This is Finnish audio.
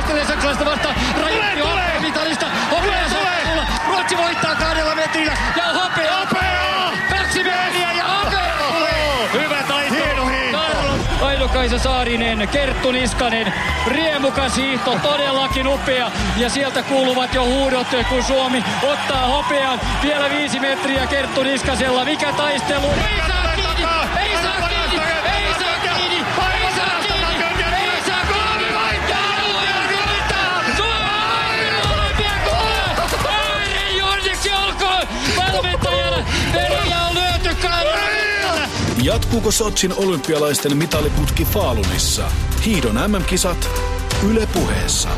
taistelee saksalaista vastaan. Rajoitti tulee! mitalista. Hopea tulee! Ruotsi voittaa kahdella metrillä. Ja hopea. Hopea! Kaksi metriä ja hopea. Hyvä taito. Hieno hiihto. Carlos Aino-Kaisa Saarinen, Kerttu Niskanen, riemukas hiihto, todellakin upea. Ja sieltä kuuluvat jo huudot, kun Suomi ottaa hopean. Vielä viisi metriä Kerttu Niskasella. Mikä taistelu? Ei Jatkuuko Sotsin olympialaisten mitaliputki Faalunissa? Hiidon MM-kisat Yle puheessa.